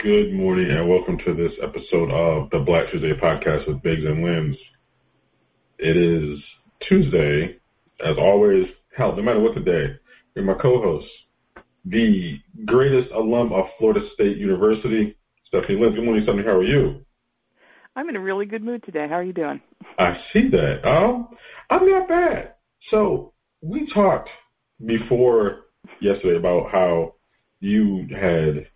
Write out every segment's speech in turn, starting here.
Good morning and welcome to this episode of the Black Tuesday podcast with Biggs and Limbs. It is Tuesday, as always. Hell, no matter what the day, you're my co-host, the greatest alum of Florida State University, Stephanie Limbs. Good morning, Stephanie. How are you? I'm in a really good mood today. How are you doing? I see that. Um, I'm not bad. So we talked before yesterday about how you had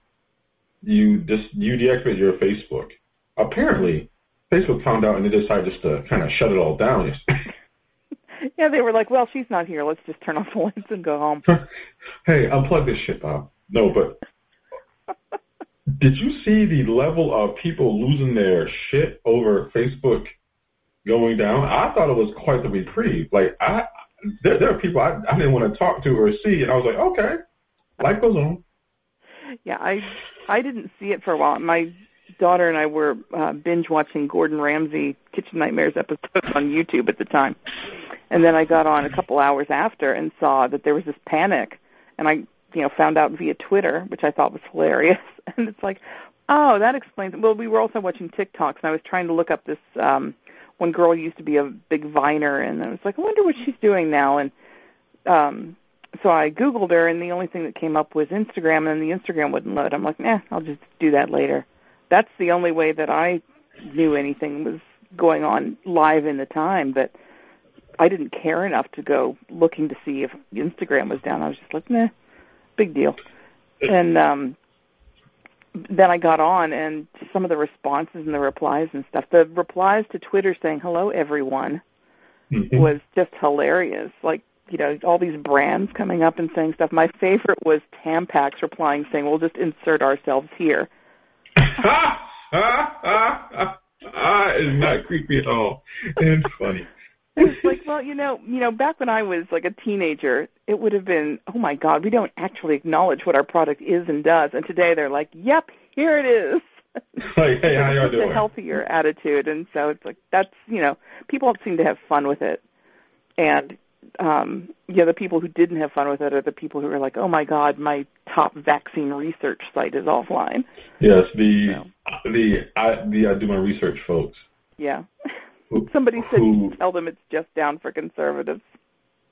you just you deactivate your Facebook. Apparently, Facebook found out and they decided just to kind of shut it all down. yeah, they were like, "Well, she's not here. Let's just turn off the lights and go home." hey, unplug this shit, Bob. No, but did you see the level of people losing their shit over Facebook going down? I thought it was quite the reprieve. Like I, there, there are people I, I didn't want to talk to or see, and I was like, okay, life goes on. Yeah, I I didn't see it for a while. My daughter and I were uh, binge watching Gordon Ramsay Kitchen Nightmares episodes on YouTube at the time. And then I got on a couple hours after and saw that there was this panic and I, you know, found out via Twitter, which I thought was hilarious. And it's like, oh, that explains it. Well, we were also watching TikToks and I was trying to look up this um one girl used to be a big viner and I was like, I wonder what she's doing now and um so I Googled her, and the only thing that came up was Instagram, and the Instagram wouldn't load. I'm like, nah, I'll just do that later. That's the only way that I knew anything was going on live in the time, but I didn't care enough to go looking to see if Instagram was down. I was just like, nah, big deal. And um then I got on and some of the responses and the replies and stuff. The replies to Twitter saying hello everyone mm-hmm. was just hilarious. Like you know all these brands coming up and saying stuff. My favorite was Tampax replying saying, "We'll just insert ourselves here." ah, it's not creepy at all. It's funny. It's like, well, you know, you know, back when I was like a teenager, it would have been, oh my God, we don't actually acknowledge what our product is and does. And today they're like, yep, here it is. Like, hey, how y'all doing? A healthier attitude, and so it's like that's you know, people seem to have fun with it, and um, yeah, the people who didn't have fun with it are the people who are like, "Oh my God, my top vaccine research site is offline." Yes, the so. the I the I do my research folks. Yeah, who, somebody said who, tell them it's just down for conservatives.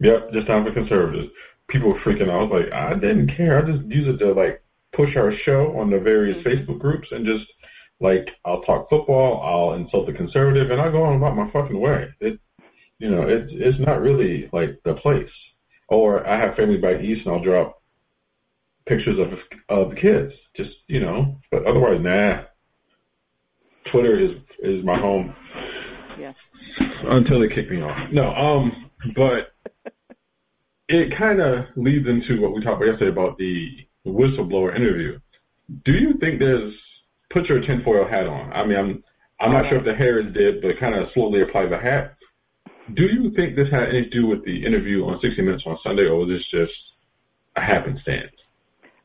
Yep, just down for conservatives. People were freaking out. I was like, I didn't care. I just use it to like push our show on the various mm-hmm. Facebook groups and just like I'll talk football, I'll insult the conservative, and I go on about my fucking way. It you know, it's it's not really like the place. Or I have family by East, and I'll drop pictures of of the kids. Just you know, but otherwise, nah. Twitter is is my home. Yeah. Until they kick me off. No, um, but it kind of leads into what we talked about yesterday about the whistleblower interview. Do you think there's put your tinfoil hat on? I mean, I'm I'm not sure if the hair is did, but kind of slowly apply the hat. Do you think this had anything to do with the interview on 60 Minutes on Sunday, or was this just a happenstance?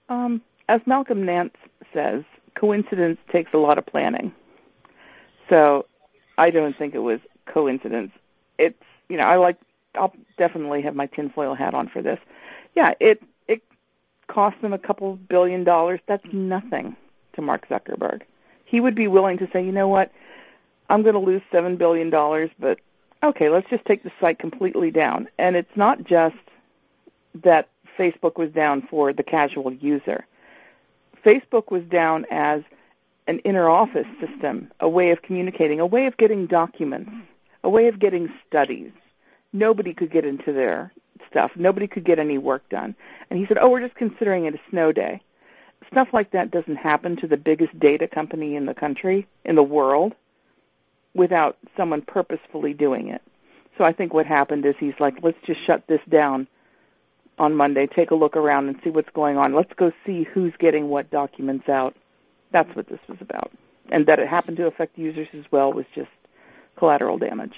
Um, as Malcolm Nance says, coincidence takes a lot of planning. So I don't think it was coincidence. It's you know I like I'll definitely have my tinfoil hat on for this. Yeah, it it cost them a couple billion dollars. That's nothing to Mark Zuckerberg. He would be willing to say, you know what, I'm going to lose seven billion dollars, but okay, let's just take the site completely down. And it's not just that Facebook was down for the casual user. Facebook was down as an inner office system, a way of communicating, a way of getting documents, a way of getting studies. Nobody could get into their stuff. Nobody could get any work done. And he said, "Oh, we're just considering it a snow day." Stuff like that doesn't happen to the biggest data company in the country, in the world, without someone purposefully doing it. So I think what happened is he's like, "Let's just shut this down on Monday, take a look around and see what's going on. Let's go see who's getting what documents out." That's what this was about. And that it happened to affect users as well was just collateral damage.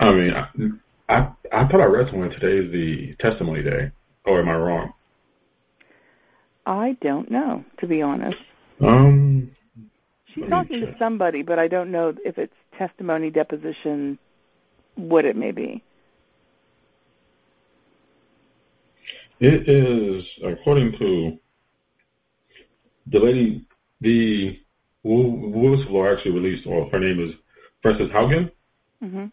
I mean, I I, I thought I read somewhere today is the testimony day. Or am I wrong? I don't know, to be honest. Um, she's talking to somebody, but I don't know if it's testimony, deposition, what it may be. It is according to the lady, the whistleblower actually released, well, her name is Frances Haugen, mm-hmm.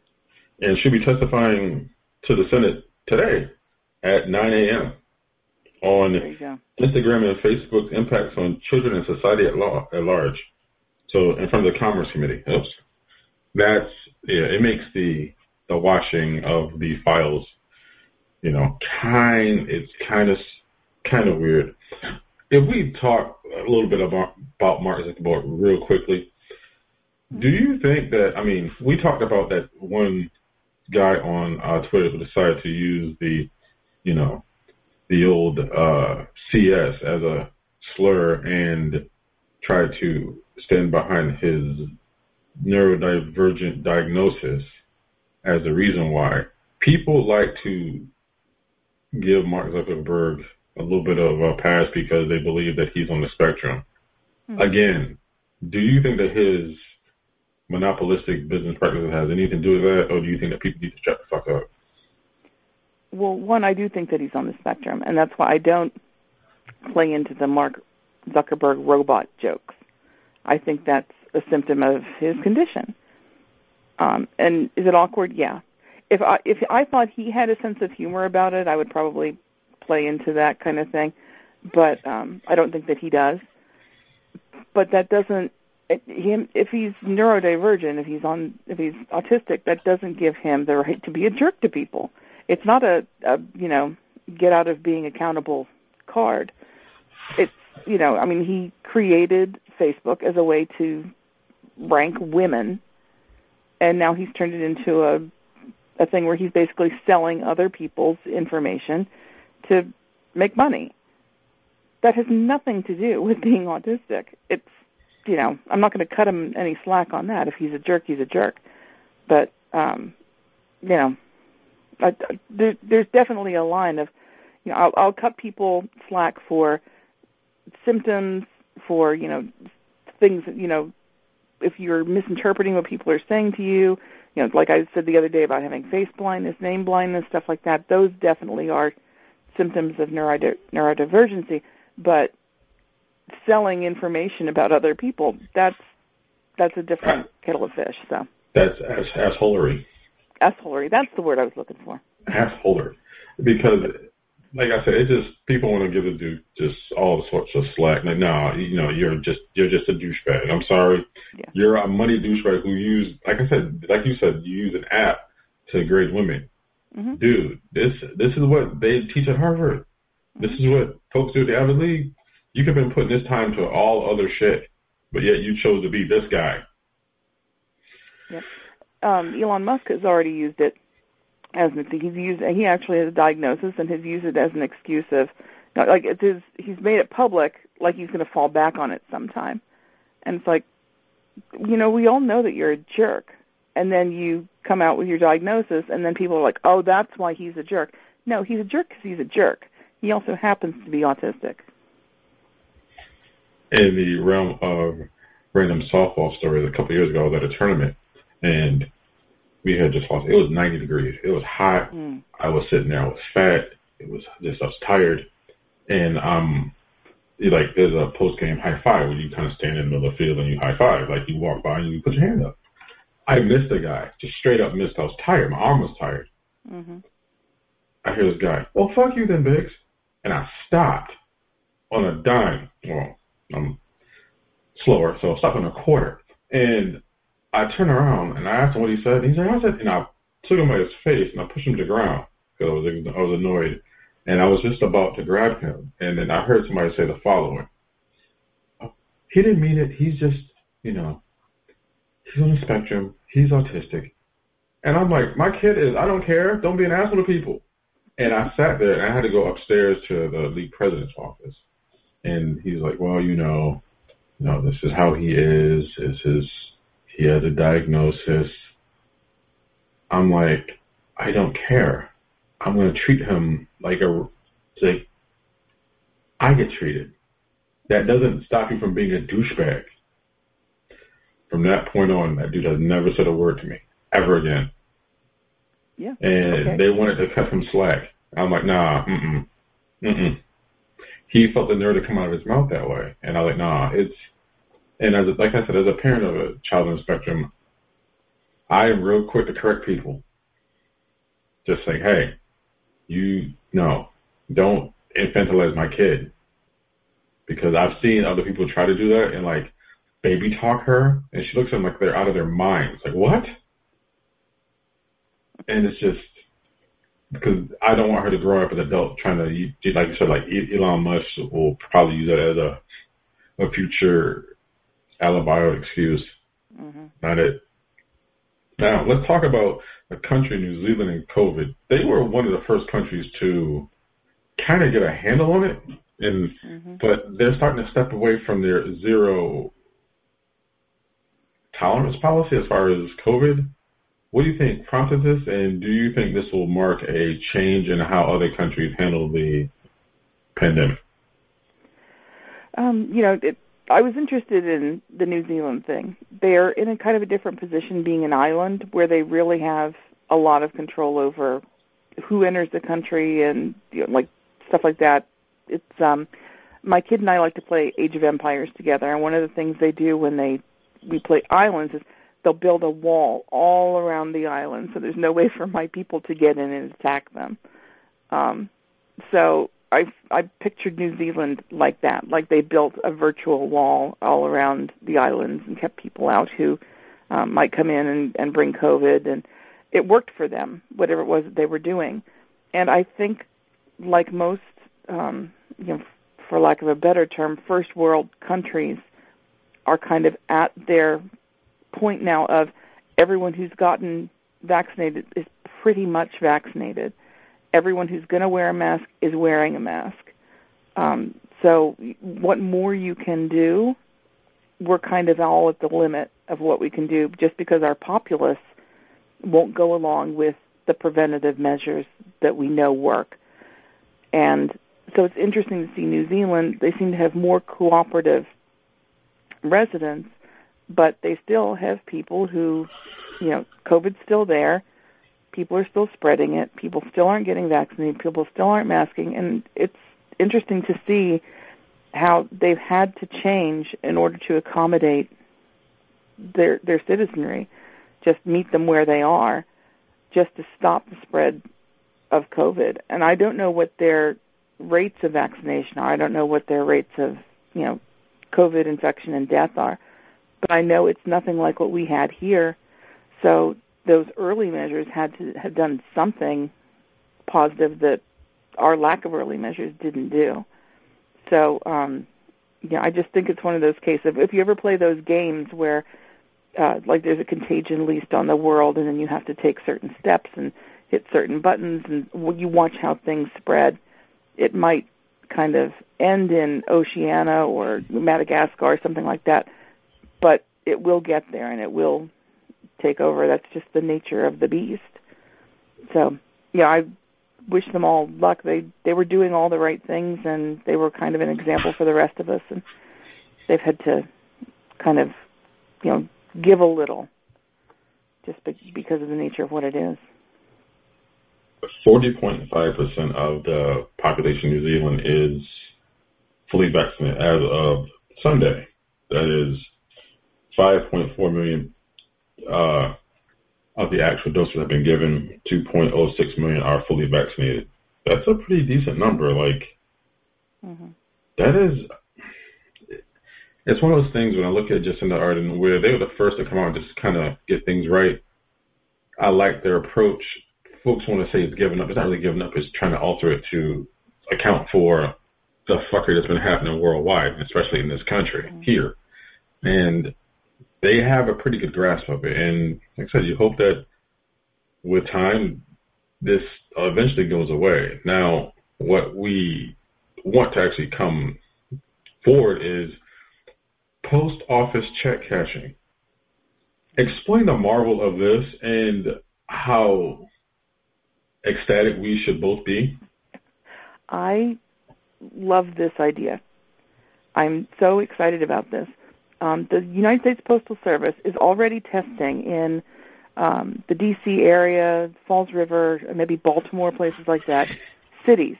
and she'll be testifying to the Senate today at 9 a.m. on Instagram and Facebook's impacts on children and society at, law, at large. So in front of the Commerce Committee. Oops. That's, yeah, it makes the, the washing of the files, you know, kind, it's kind of, kind of weird if we talk a little bit about, about Mark Zuckerberg real quickly, do you think that, I mean, we talked about that one guy on uh, Twitter who decided to use the, you know, the old uh, CS as a slur and try to stand behind his neurodivergent diagnosis as a reason why people like to give Mark Zuckerberg a little bit of a pass because they believe that he's on the spectrum. Mm-hmm. Again, do you think that his monopolistic business practices has anything to do with that, or do you think that people need to shut the fuck up? Well, one, I do think that he's on the spectrum, and that's why I don't play into the Mark Zuckerberg robot jokes. I think that's a symptom of his condition. Um, and is it awkward? Yeah. If I if I thought he had a sense of humor about it, I would probably play into that kind of thing, but um, I don't think that he does. But that doesn't him if he's neurodivergent, if he's on if he's autistic, that doesn't give him the right to be a jerk to people. It's not a, a you know get out of being accountable card. It's you know I mean he created Facebook as a way to rank women, and now he's turned it into a a thing where he's basically selling other people's information to make money. That has nothing to do with being autistic. It's, you know, I'm not going to cut him any slack on that. If he's a jerk, he's a jerk. But, um, you know, I, there, there's definitely a line of, you know, I'll, I'll cut people slack for symptoms, for you know, things. That you know, if you're misinterpreting what people are saying to you, you know, like I said the other day about having face blindness, name blindness, stuff like that. Those definitely are symptoms of neurodi- neurodivergency, but selling information about other people, that's that's a different kettle of fish. So that's ass assholery. Assholery. That's the word I was looking for. Assholery, because like I said, it just people want to give the dude just all sorts of slack. Like, no, you know, you're just you're just a douchebag. I'm sorry, yeah. you're a money douchebag who use, like I said, like you said, you use an app to grade women. Mm-hmm. Dude, this this is what they teach at Harvard. This is what folks do at the Ivy League. You could have been putting this time to all other shit, but yet you chose to be this guy. Yep. Um, Elon Musk has already used it as an he's used he actually has a diagnosis and has used it as an excuse of like it's his he's made it public like he's going to fall back on it sometime, and it's like you know we all know that you're a jerk and then you come out with your diagnosis, and then people are like, "Oh, that's why he's a jerk." No, he's a jerk because he's a jerk. He also happens to be autistic. in the realm of random softball stories, a couple years ago, I was at a tournament and we had just lost. It was 90 degrees. It was hot. Mm. I was sitting there. I was fat. It was just I was tired, and um, like there's a post game high five where you kind of stand in the middle of the field and you high five, like you walk by and you put your hand up. I missed a guy, just straight up missed. I was tired. My arm was tired. Mm-hmm. I hear this guy. Well, fuck you then, Biggs. And I stopped on a dime. Well, I'm slower, so I stopped on a quarter. And I turned around and I asked him what he said. And He's like, I said, and I took him by his face and I pushed him to the ground because I was, I was annoyed. And I was just about to grab him. And then I heard somebody say the following. He didn't mean it. He's just, you know, he's on the spectrum. He's autistic. And I'm like, my kid is, I don't care. Don't be an asshole to people. And I sat there and I had to go upstairs to the league president's office. And he's like, well, you know, you know, this is how he is. This is he has a diagnosis. I'm like, I don't care. I'm going to treat him like a like I get treated. That doesn't stop you from being a douchebag. From that point on, that dude has never said a word to me ever again. Yeah. And okay. they wanted to cut him slack. I'm like, nah, mm mm, mm mm. He felt the nerve to come out of his mouth that way, and I was like, nah, it's and as like I said, as a parent of a child on the spectrum, I am real quick to correct people. Just saying, hey, you no, don't infantilize my kid. Because I've seen other people try to do that and like baby talk her, and she looks at them like they're out of their minds. Like what? And it's just because I don't want her to grow up as an adult trying to, like you said, like Elon Musk will probably use that as a a future alibi or excuse. Mm-hmm. Not it. Now, let's talk about the country, New Zealand, and COVID. They were one of the first countries to kind of get a handle on it, and mm-hmm. but they're starting to step away from their zero tolerance policy as far as COVID. What do you think prompted this, and do you think this will mark a change in how other countries handle the pandemic? Um, you know, it, I was interested in the New Zealand thing. They're in a kind of a different position being an island where they really have a lot of control over who enters the country and you know, like stuff like that. It's um my kid and I like to play Age of Empires together and one of the things they do when they we play islands is they'll build a wall all around the island so there's no way for my people to get in and attack them. Um so I I pictured New Zealand like that, like they built a virtual wall all around the islands and kept people out who um, might come in and, and bring COVID, and it worked for them, whatever it was that they were doing. And I think, like most, um, you know, for lack of a better term, first world countries are kind of at their point now of everyone who's gotten vaccinated is pretty much vaccinated everyone who's going to wear a mask is wearing a mask. Um, so, what more you can do, we're kind of all at the limit of what we can do just because our populace won't go along with the preventative measures that we know work. And so it's interesting to see New Zealand, they seem to have more cooperative residents, but they still have people who, you know, COVID's still there people are still spreading it. People still aren't getting vaccinated. People still aren't masking, and it's interesting to see how they've had to change in order to accommodate their their citizenry, just meet them where they are, just to stop the spread of COVID. And I don't know what their rates of vaccination are. I don't know what their rates of you know COVID infection and death are, but I know it's nothing like what we had here. So those early measures had to have done something positive that our lack of early measures didn't do. So, um, yeah, I just think it's one of those cases. If you ever play those games where, uh, like, there's a contagion least on the world, and then you have to take certain steps and hit certain buttons, and you watch how things spread, it might kind of end in Oceania or Madagascar or something like that, but it will get there and it will take over. That's just the nature of the beast. So, yeah, I wish them all luck. They they were doing all the right things, and they were kind of an example for the rest of us. And they've had to kind of, you know, give a little just because of the nature of what it is. 40.5% of the population of New Zealand is fully vaccinated as of Sunday. That is 5.4 million uh, of the actual doses that have been given. 2.06 million are fully vaccinated. That's a pretty decent number. Like, mm-hmm. that is it's one of those things when I look at Jacinda Ardern, where they were the first to come out and just kind of get things right. I like their approach. Folks want to say it's giving up. It's not really giving up. It's trying to alter it to account for the fucker that's been happening worldwide, especially in this country mm-hmm. here. And they have a pretty good grasp of it. And like I said, you hope that with time, this eventually goes away. Now, what we want to actually come forward is post office check cashing. Explain the marvel of this and how ecstatic we should both be. I love this idea. I'm so excited about this. Um, the United States Postal Service is already testing in um, the D.C. area, Falls River, maybe Baltimore, places like that, cities.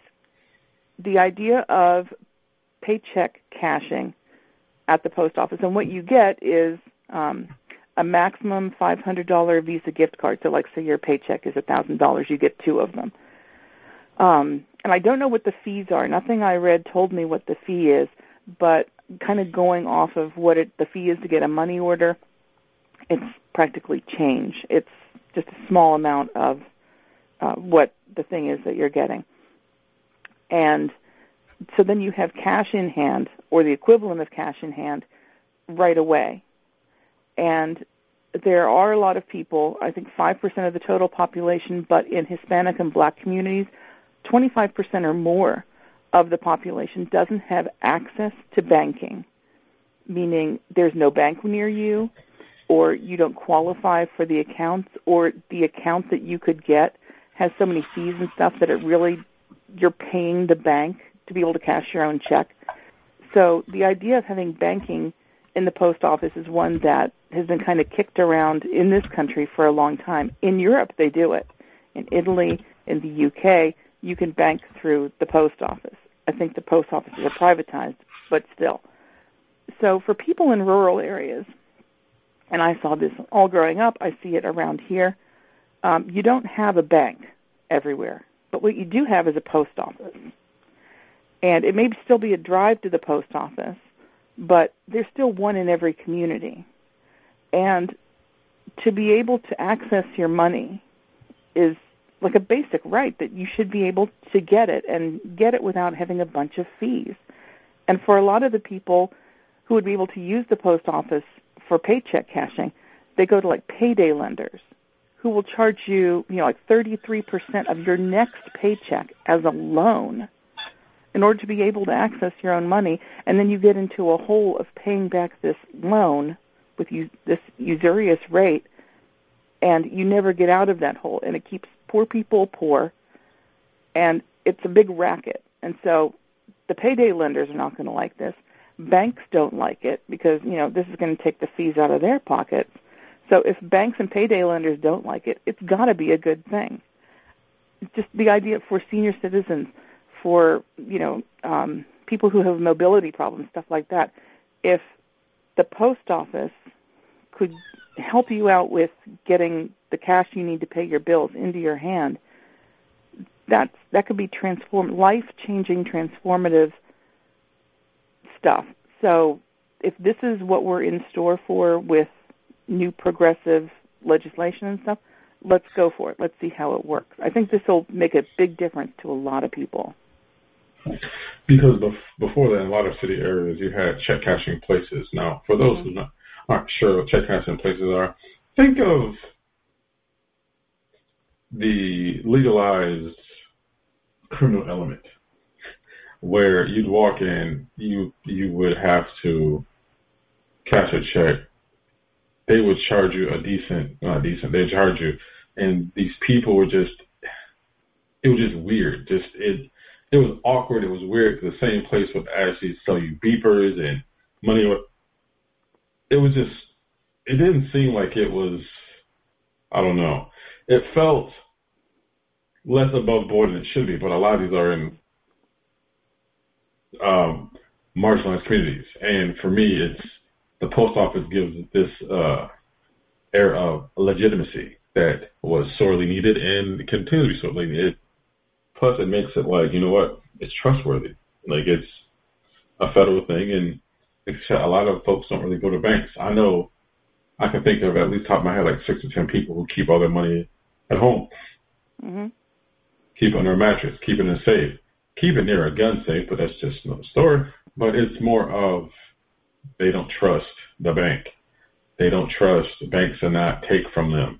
The idea of paycheck cashing at the post office. And what you get is um, a maximum $500 Visa gift card. So, like, say your paycheck is $1,000, you get two of them. Um, and I don't know what the fees are. Nothing I read told me what the fee is, but kind of going off of what it, the fee is to get a money order, it's practically change. It's just a small amount of uh, what the thing is that you're getting. And so then you have cash in hand or the equivalent of cash in hand right away. And there are a lot of people, I think 5% of the total population, but in Hispanic and black communities, 25% or more of the population doesn't have access to banking, meaning there's no bank near you, or you don't qualify for the accounts, or the account that you could get has so many fees and stuff that it really, you're paying the bank to be able to cash your own check. So the idea of having banking in the post office is one that has been kind of kicked around in this country for a long time. In Europe, they do it. In Italy, in the UK, you can bank through the post office. I think the post offices are privatized, but still. So for people in rural areas, and I saw this all growing up, I see it around here, um, you don't have a bank everywhere. But what you do have is a post office and it may still be a drive to the post office, but there's still one in every community. And to be able to access your money is like a basic right that you should be able to get it and get it without having a bunch of fees. And for a lot of the people who would be able to use the post office for paycheck cashing, they go to like payday lenders who will charge you, you know, like 33% of your next paycheck as a loan in order to be able to access your own money, and then you get into a hole of paying back this loan with you, this usurious rate, and you never get out of that hole, and it keeps poor people poor, and it's a big racket. And so the payday lenders are not going to like this. Banks don't like it because you know this is going to take the fees out of their pockets. So if banks and payday lenders don't like it, it's got to be a good thing. Just the idea for senior citizens for you know um, people who have mobility problems, stuff like that. If the post office could help you out with getting the cash you need to pay your bills into your hand, that's that could be transform life changing, transformative stuff. So if this is what we're in store for with new progressive legislation and stuff, let's go for it. Let's see how it works. I think this will make a big difference to a lot of people. Because bef- before that, in a lot of city areas, you had check cashing places. Now, for those mm-hmm. who not, aren't sure what check cashing places are, think of the legalized criminal element where you'd walk in, you you would have to cash a check. They would charge you a decent, not decent. They charge you, and these people were just. It was just weird. Just it it was awkward. It was weird. The same place would actually sell you beepers and money. It was just, it didn't seem like it was, I don't know. It felt less above board than it should be, but a lot of these are in um, marginalized communities. And for me, it's the post office gives this uh, air of legitimacy that was sorely needed and continues to be sorely needed. Plus, it makes it like, you know what, it's trustworthy. Like it's a federal thing, and a lot of folks don't really go to banks. I know I can think of at least top of my head like six or ten people who keep all their money at home. Mm-hmm. Keep it under a mattress, keep it in a safe, keep it near a gun safe, but that's just another story. But it's more of they don't trust the bank. They don't trust the banks to not take from them.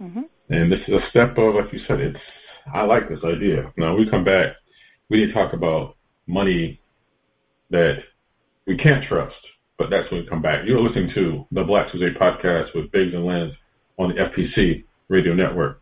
Mm-hmm. And this is a step of, like you said, it's I like this idea. Now we come back, we need to talk about money that we can't trust, but that's when we come back. You're listening to the Black Tuesday podcast with Biggs and Lens on the FPC Radio Network.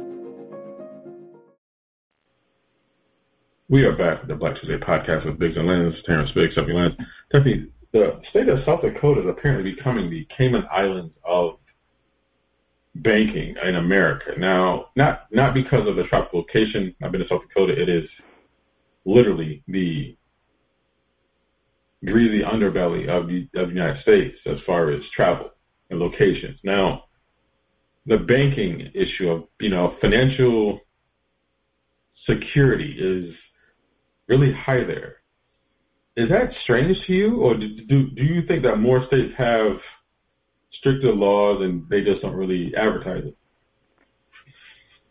We are back with the Black Tuesday podcast with Biggs and Lens, Terrence Biggs, Stephanie Lens. Stephanie, the state of South Dakota is apparently becoming the Cayman Islands of banking in America. Now, not not because of the tropical location. I've been to South Dakota. It is literally the greasy underbelly of the of the United States as far as travel and locations. Now, the banking issue of you know financial security is really high there. Is that strange to you, or do do, do you think that more states have stricter laws and they just don't really advertise it?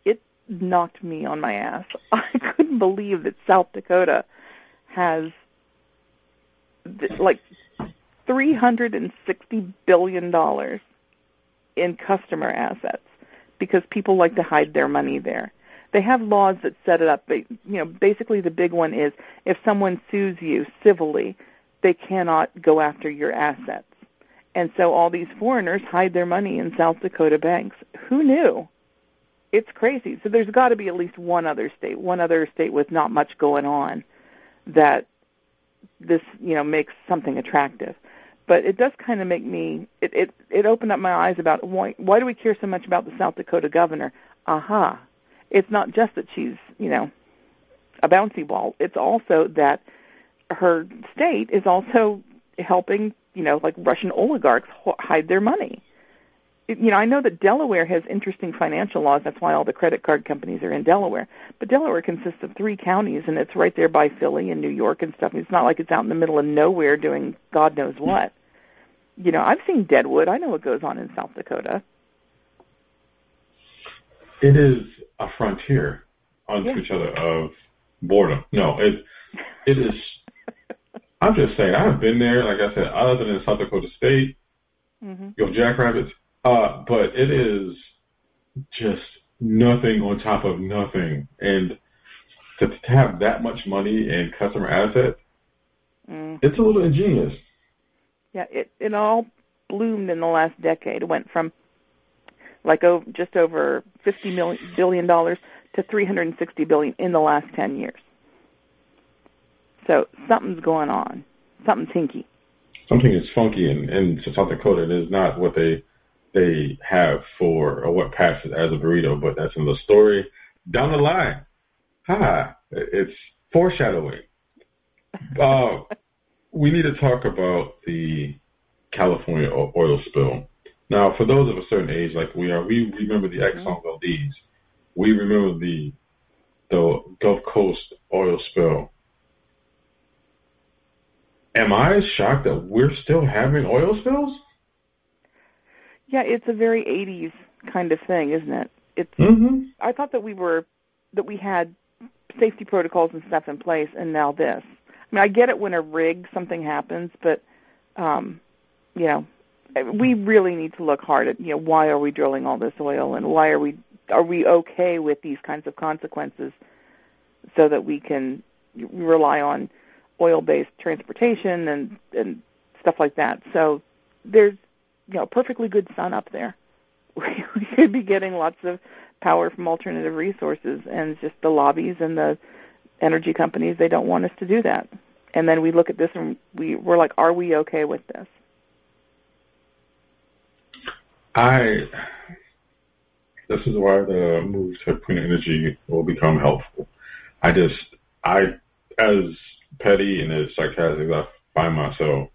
It knocked me on my ass. I couldn't believe that South Dakota has like three hundred and sixty billion dollars in customer assets because people like to hide their money there they have laws that set it up. But, you know, basically the big one is if someone sues you civilly, they cannot go after your assets. And so all these foreigners hide their money in South Dakota banks. Who knew? It's crazy. So there's got to be at least one other state, one other state with not much going on that this, you know, makes something attractive. But it does kind of make me it it it opened up my eyes about why why do we care so much about the South Dakota governor? Aha, it's not just that she's, you know, a bouncy ball. It's also that her state is also helping, you know, like Russian oligarchs hide their money. You know, I know that Delaware has interesting financial laws. That's why all the credit card companies are in Delaware. But Delaware consists of three counties, and it's right there by Philly and New York and stuff. It's not like it's out in the middle of nowhere doing God knows what. You know, I've seen Deadwood. I know what goes on in South Dakota. It is a frontier onto yeah. each other of boredom. No, it it is. I'm just saying, I've been there. Like I said, other than South Dakota State, mm-hmm. go Jackrabbits. Uh, but it is just nothing on top of nothing, and to, to have that much money and customer assets, mm. it's a little ingenious. Yeah, it it all bloomed in the last decade. It went from like over, just over 50 million billion dollars to 360 billion in the last 10 years. So something's going on. Something's hinky. Something is funky in, in South Dakota. It is not what they they have for or what passes as a burrito, but that's in the story down the line. Ha! It's foreshadowing. Uh, we need to talk about the California oil spill. Now, for those of a certain age, like we are, we remember the Mm-hmm. Exxon Valdez. We remember the the Gulf Coast oil spill. Am I shocked that we're still having oil spills? Yeah, it's a very 80s kind of thing, isn't it? It's. Mm-hmm. I thought that we were that we had safety protocols and stuff in place, and now this. I mean, I get it when a rig something happens, but um, you know, we really need to look hard at you know why are we drilling all this oil and why are we are we okay with these kinds of consequences, so that we can rely on oil-based transportation and and stuff like that. So there's you know perfectly good sun up there. We could be getting lots of power from alternative resources, and just the lobbies and the energy companies they don't want us to do that. And then we look at this and we we're like, are we okay with this? I. This is why the move to clean energy will become helpful. I just, I, as petty and as sarcastic as I find myself,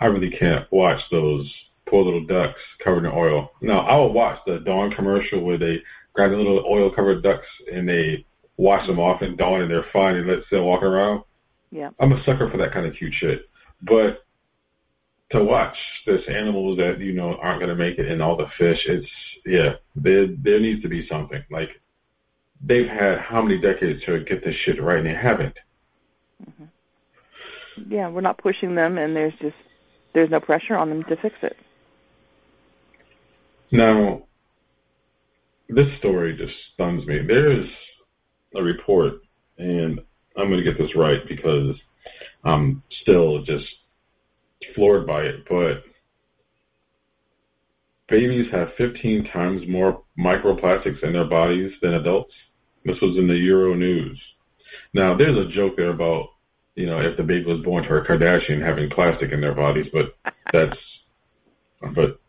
I really can't watch those poor little ducks covered in oil. Now, I will watch the Dawn commercial where they grab the little oil covered ducks and they wash them off in Dawn and they're fine and let's them walk around. Yeah. I'm a sucker for that kind of cute shit. But to watch this animals that you know aren't going to make it and all the fish, it's yeah, there there needs to be something. Like they've had how many decades to get this shit right and they haven't. Mm-hmm. Yeah, we're not pushing them, and there's just there's no pressure on them to fix it. Now, this story just stuns me. There's a report, and I'm going to get this right because I'm still just floored by it, but babies have 15 times more microplastics in their bodies than adults. This was in the Euro News. Now, there's a joke there about, you know, if the baby was born to a Kardashian having plastic in their bodies, but that's, but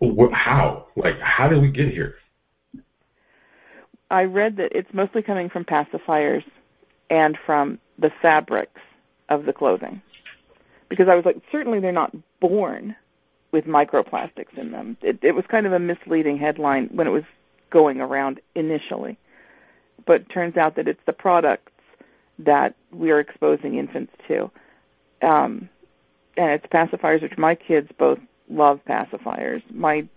wh- how? Like, how did we get here? I read that it's mostly coming from pacifiers and from the fabrics of the clothing. Because I was like, certainly they're not born with microplastics in them. It, it was kind of a misleading headline when it was going around initially. But turns out that it's the products that we are exposing infants to. Um, and it's pacifiers, which my kids both love pacifiers. My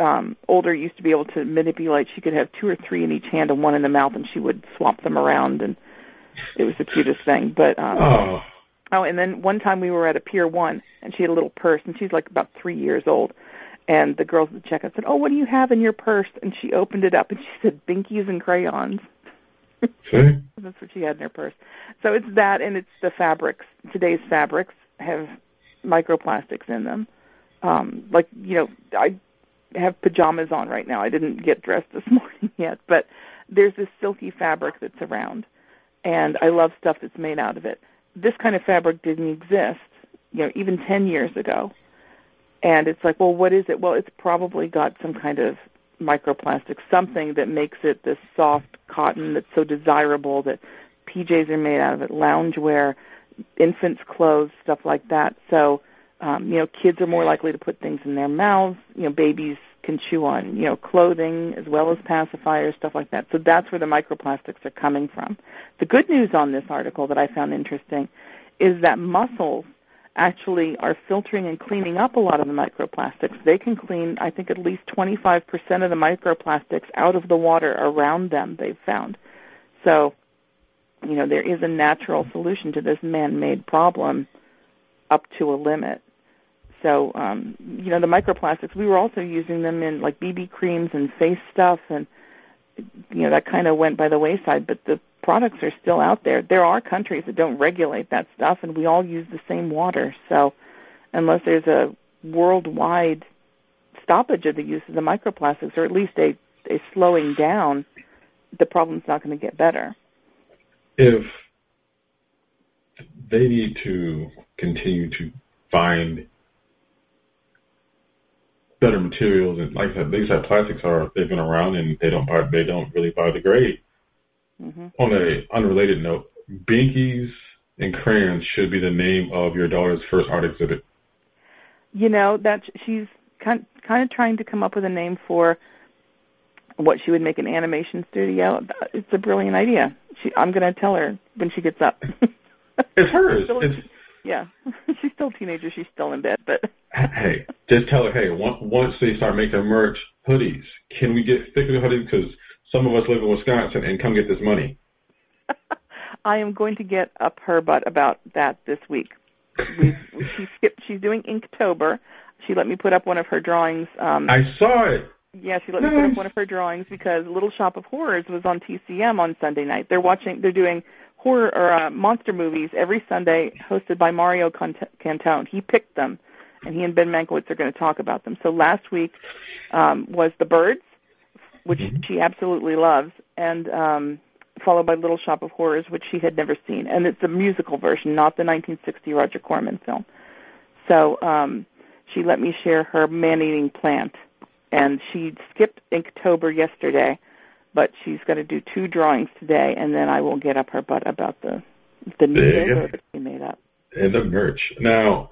um, older used to be able to manipulate. She could have two or three in each hand and one in the mouth, and she would swap them around, and it was the cutest thing. But um, Oh, oh, and then one time we were at a Pier One, and she had a little purse, and she's like about three years old. And the girls at the checkout said, "Oh, what do you have in your purse?" And she opened it up, and she said, "Binkies and crayons." see? That's what she had in her purse. So it's that, and it's the fabrics. Today's fabrics have microplastics in them. Um, like you know, I have pajamas on right now. I didn't get dressed this morning yet, but there's this silky fabric that's around, and I love stuff that's made out of it. This kind of fabric didn't exist, you know, even 10 years ago. And it's like, well, what is it? Well, it's probably got some kind of microplastic, something that makes it this soft cotton that's so desirable that PJs are made out of it, loungewear, infants' clothes, stuff like that. So, um, you know, kids are more likely to put things in their mouths. You know, babies can chew on, you know, clothing as well as pacifiers, stuff like that. So that's where the microplastics are coming from. The good news on this article that I found interesting is that mussels actually are filtering and cleaning up a lot of the microplastics. They can clean, I think, at least 25% of the microplastics out of the water around them, they've found. So, you know, there is a natural solution to this man made problem up to a limit. So, um, you know, the microplastics, we were also using them in like BB creams and face stuff, and, you know, that kind of went by the wayside, but the products are still out there. There are countries that don't regulate that stuff, and we all use the same water. So, unless there's a worldwide stoppage of the use of the microplastics, or at least a, a slowing down, the problem's not going to get better. If they need to continue to find better materials and like I said, these type plastics are they've been around and they don't they don't really biodegrade. hmm On a unrelated note, binkies in crayons should be the name of your daughter's first art exhibit? You know that she's kind kind of trying to come up with a name for what she would make an animation studio. It's a brilliant idea. She, I'm going to tell her when she gets up. it's hers. It's, yeah, she's still a teenager. She's still in bed, but hey, just tell her, hey, once, once they start making merch hoodies, can we get thicker hoodies? Because some of us live in Wisconsin and come get this money. I am going to get up her butt about that this week. We, she skipped. She's doing Inktober. She let me put up one of her drawings. Um, I saw it. yeah, she let me put up one of her drawings because Little Shop of Horrors was on TCM on Sunday night. They're watching. They're doing horror or uh, monster movies every Sunday, hosted by Mario Cant- Cantone. He picked them, and he and Ben Mankiewicz are going to talk about them. So last week um, was The Birds, which she absolutely loves, and um, followed by Little Shop of Horrors, which she had never seen, and it's a musical version, not the 1960 Roger Corman film. So um, she let me share her man-eating plant, and she skipped Inktober yesterday, but she's going to do two drawings today, and then I will get up her butt about the the new There you go. logo that she made up. And the merch. Now,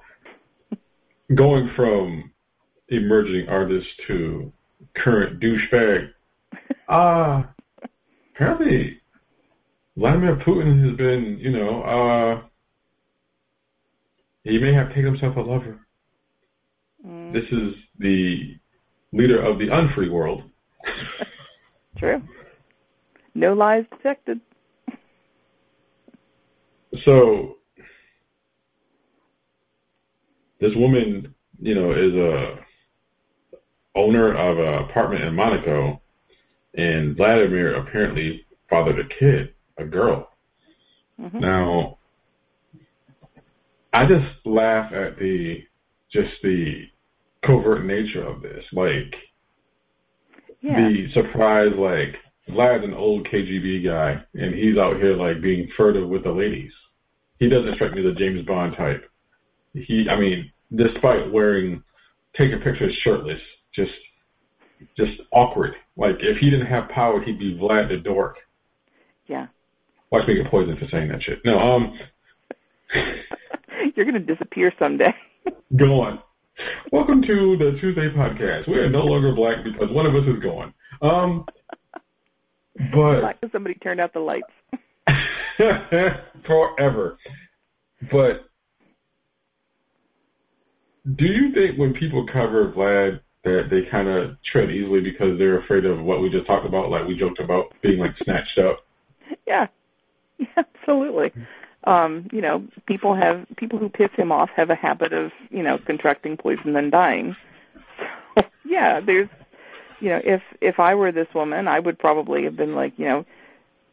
going from emerging artist to current douchebag, uh, apparently Vladimir Putin has been, you know, uh, he may have taken himself a lover. Mm, This is the leader of the unfree world. true. No lies detected. So this woman, you know, is a owner of an apartment in Monaco, and Vladimir apparently fathered a kid, a girl. Mhm. Now, I just laugh at the just the covert nature of this, like Yeah. the surprise, like Vlad's an old KGB guy, and he's out here like being furtive with the ladies. He doesn't strike me as a James Bond type. He, I mean, despite wearing, taking pictures shirtless, just, just awkward. Like if he didn't have power, he'd be Vlad the dork. Yeah. Watch me get poisoned for saying that shit. No, um, You're to disappear someday. go on. Welcome to the Tuesday podcast. We are no longer black because one of us is gone. Um, but like somebody turned out the lights. forever. But do you think when people cover Vlad that they kind of tread easily because they're afraid of what we just talked about, like we joked about being like snatched up? Yeah. Yeah, absolutely. Um, you know, people have people who piss him off have a habit of, you know, contracting poison and dying. So, yeah, there's you know, if if I were this woman, I would probably have been like, you know,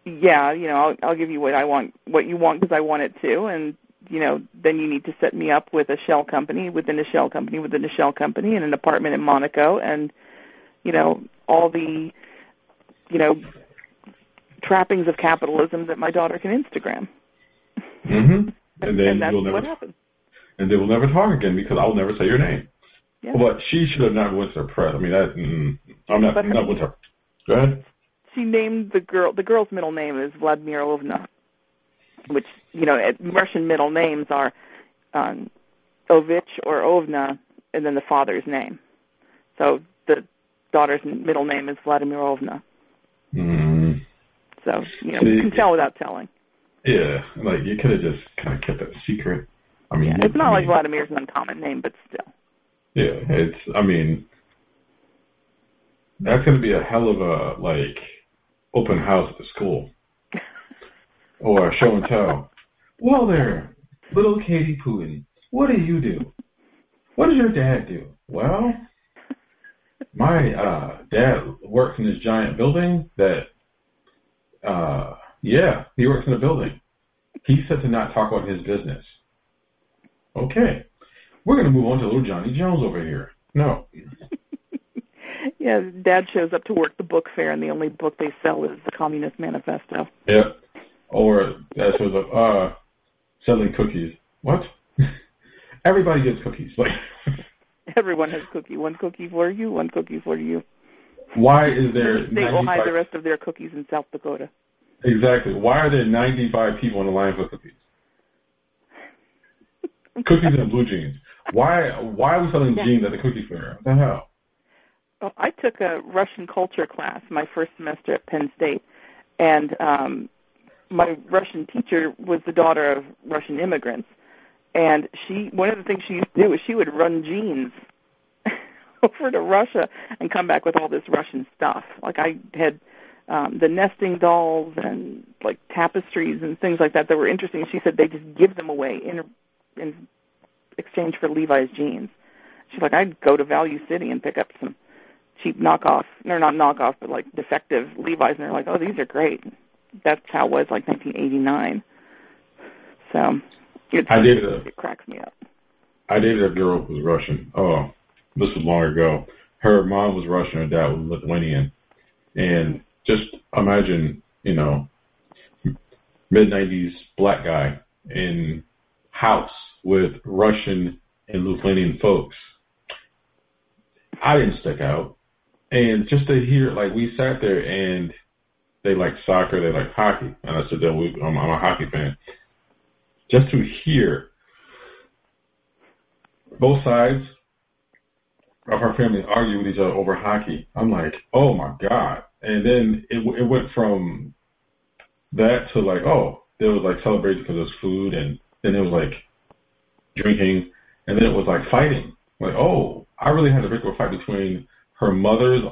yeah, you know, I'll I'll give you what I want, what you want because I want it too, and you know, then you need to set me up with a shell company within a shell company within a shell company and an apartment in Monaco, and you know, all the, you know, trappings of capitalism that my daughter can Instagram. Mm-hmm. And then and that's you'll what never, happened. and they will never talk again because I'll never say your name. Yeah. But she should have not went to the press. I mean, that mm, I'm not But her- not with her. Go ahead. she named the girl the girl's middle name is Vladimirovna, which you know Russian middle names are um, Ovich or Ovna, and then the father's name. So the daughter's middle name is Vladimirovna. Mm, So you know See- you can tell without telling. Yeah, like you could have just kind of kept that secret. I mean, Yeah, it's not I like Vladimir's an uncommon name, but still. Yeah, it's. I mean, that's going to be a hell of a like open house at the school or a show and tell. Well, there, little Katie Putin. What do you do? What does your dad do? Well, my uh, dad works in this giant building that. Uh, yeah, he works in a building. He said to not talk about his business. Okay. We're going to move on to little Johnny Jones over here. No. yeah, Dad shows up to work the book fair, and the only book they sell is the Communist Manifesto. Yep. Or that shows up, uh, selling cookies. What? Everybody gets cookies. Like, Everyone has cookie. One cookie for you, one cookie for you. why is there They will hide the rest of their cookies in South Dakota. Exactly. Why are there 95 people in the line for cookies? cookies and blue jeans. Why? Why are we selling yeah. jeans at the cookie fair? What the hell? Well, I took a Russian culture class my first semester at Penn State, and um, my Russian teacher was the daughter of Russian immigrants, and she one of the things she used to do is she would run jeans over to Russia and come back with all this Russian stuff. Like I had um, the nesting dolls and like tapestries and things like that that were interesting. She said they just give them away in in exchange for Levi's jeans. She's like, I'd go to Value City and pick up some cheap knockoff, or not knockoff, but like defective Levi's, and they're like, oh, these are great. That's how it was like 1989. So it's, I dated a, it cracks me up. I dated a girl who was Russian. Oh, this was long ago. Her mom was Russian, her dad was Lithuanian, and just imagine, you know, mid 90s black guy in house with Russian and Lithuanian folks. I didn't stick out. And just to hear, like, we sat there and they like soccer, they like hockey. And I said, we, I'm, I'm a hockey fan. Just to hear both sides of our family argue with each other over hockey, I'm like, oh my God. And then it, it went from that to like, oh, there was like celebration because was food. And then it was like drinking. And then it was like fighting. Like, oh, I really had a fight between her mother's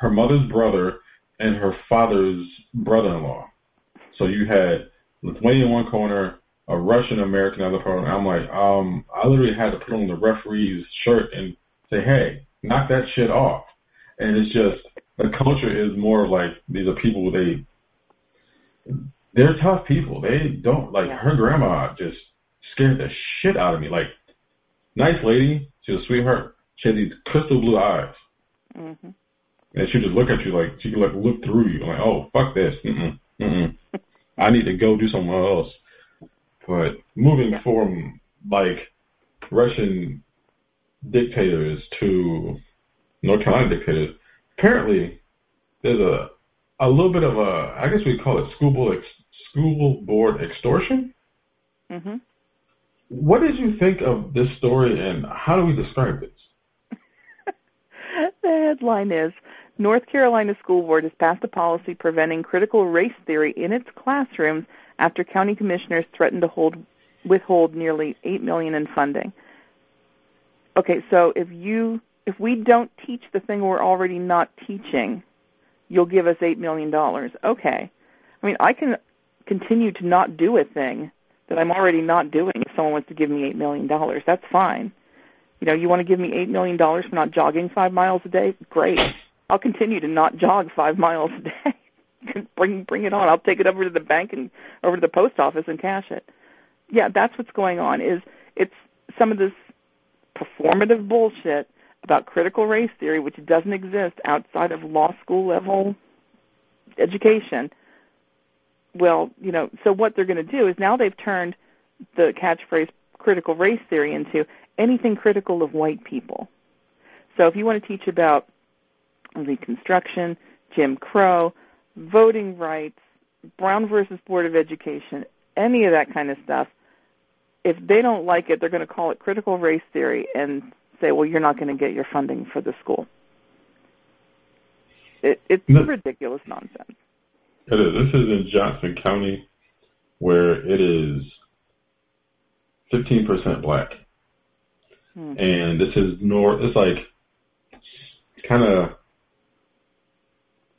her mother's brother and her father's brother-in-law. So you had Lithuania in one corner, a Russian American other corner. I'm like, um, I literally had to put on the referee's shirt and say, hey, knock that shit off. And it's just the culture is more like these are people they they're tough people. They don't like her grandma just scared the shit out of me. Like nice lady, she was a sweetheart. She had these crystal blue eyes. Mm-hmm. And she just look at you like she could like look through you like, oh fuck this, mm mm, I need to go do something else. But moving from like Russian dictators to North Carolina dictators, apparently there's a a little bit of a I guess we call it school board ex, school board extortion. Mm-hmm. What did you think of this story, and how do we describe this? the headline is North Carolina School Board has passed a policy preventing critical race theory in its classrooms after county commissioners threatened to hold withhold nearly 8 million in funding. Okay, so if you if we don't teach the thing we're already not teaching, you'll give us 8 million dollars. Okay. I mean, I can continue to not do a thing that I'm already not doing if someone wants to give me 8 million dollars. That's fine. You know, you want to give me 8 million dollars for not jogging 5 miles a day? Great. I'll continue to not jog 5 miles a day. bring bring it on. I'll take it over to the bank and over to the post office and cash it. Yeah, that's what's going on. Is it's some of this performative bullshit about critical race theory, which doesn't exist outside of law school level education. Well, you know, so what they're going to do is now they've turned the catchphrase critical race theory into anything critical of white people. So if you want to teach about Reconstruction, Jim Crow, voting rights, Brown versus Board of Education, any of that kind of stuff, if they don't like it, they're going to call it critical race theory and say, well, you're not going to get your funding for the school. It, it's no, ridiculous nonsense. It is. This is in Johnston County, where it is 15% black. Hmm. And this is north, it's like kind of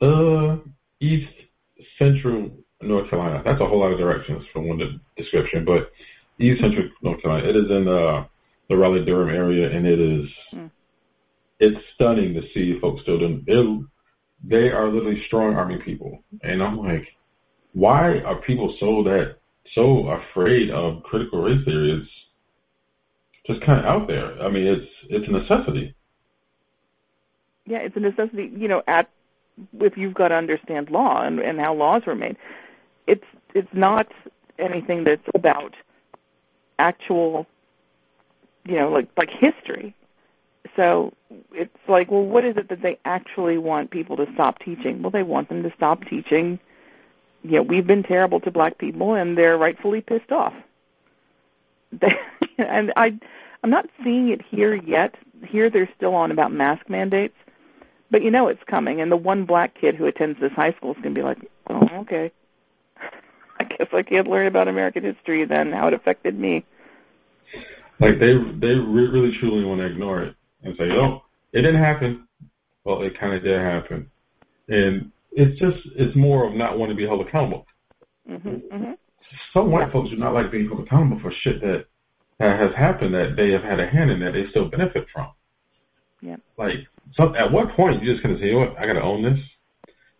uh, east central North Carolina. That's a whole lot of directions from one description, but East Central North Carolina. It is in uh, the Raleigh Durham area, and it is mm. it's stunning to see folks still doing. It, they are literally strong army people, and I'm like, why are people so that so afraid of critical race theory? It's just kind of out there. I mean, it's it's a necessity. Yeah, it's a necessity. You know, at if you've got to understand law and, and how laws were made, it's it's not anything that's about actual, you know, like like history. So it's like, well, what is it that they actually want people to stop teaching? Well, they want them to stop teaching. You know, we've been terrible to black people, and they're rightfully pissed off. they, and I, I'm not seeing it here yet. Here they're still on about mask mandates, but you know it's coming. And the one black kid who attends this high school is going to be like, oh, okay. I guess I can't learn about American history then, how it affected me. Like they they really truly want to ignore it and say, "Oh, it didn't happen." Well, it kind of did happen, and it's just it's more of not wanting to be held accountable. Mm-hmm, mm-hmm. Some white folks do not like being held accountable for shit that that has happened that they have had a hand in that they still benefit from. Yeah. Like, so at what point you just gonna say, you know what, I gotta own this.